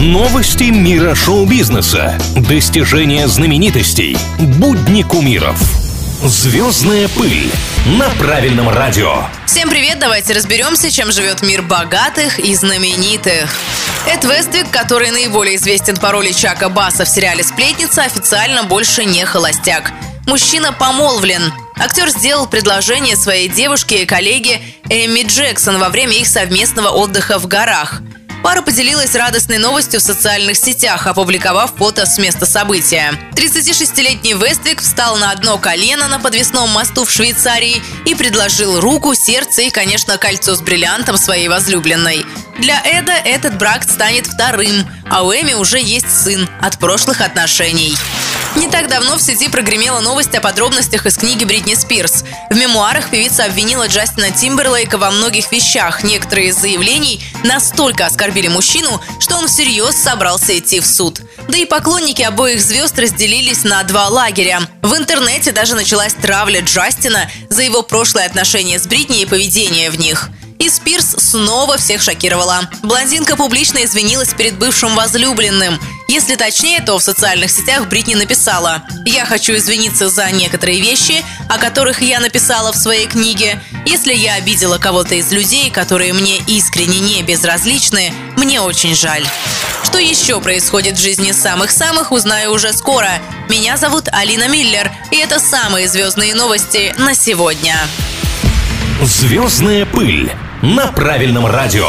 Новости мира шоу-бизнеса. Достижения знаменитостей. Будни кумиров. Звездная пыль на правильном радио. Всем привет, давайте разберемся, чем живет мир богатых и знаменитых. Эд Вествик, который наиболее известен по роли Чака Басса в сериале «Сплетница», официально больше не холостяк. Мужчина помолвлен. Актер сделал предложение своей девушке и коллеге Эми Джексон во время их совместного отдыха в горах. Пара поделилась радостной новостью в социальных сетях, опубликовав фото с места события. 36-летний Вествик встал на одно колено на подвесном мосту в Швейцарии и предложил руку, сердце и, конечно, кольцо с бриллиантом своей возлюбленной. Для Эда этот брак станет вторым, а у Эми уже есть сын от прошлых отношений. Не так давно в сети прогремела новость о подробностях из книги Бритни Спирс. В мемуарах певица обвинила Джастина Тимберлейка во многих вещах. Некоторые из заявлений настолько оскорбили мужчину, что он всерьез собрался идти в суд. Да и поклонники обоих звезд разделились на два лагеря. В интернете даже началась травля Джастина за его прошлое отношение с Бритни и поведение в них. И Спирс снова всех шокировала. Блондинка публично извинилась перед бывшим возлюбленным. Если точнее, то в социальных сетях Бритни написала «Я хочу извиниться за некоторые вещи, о которых я написала в своей книге. Если я обидела кого-то из людей, которые мне искренне не безразличны, мне очень жаль». Что еще происходит в жизни самых-самых, узнаю уже скоро. Меня зовут Алина Миллер, и это самые звездные новости на сегодня. Звездная пыль на правильном радио.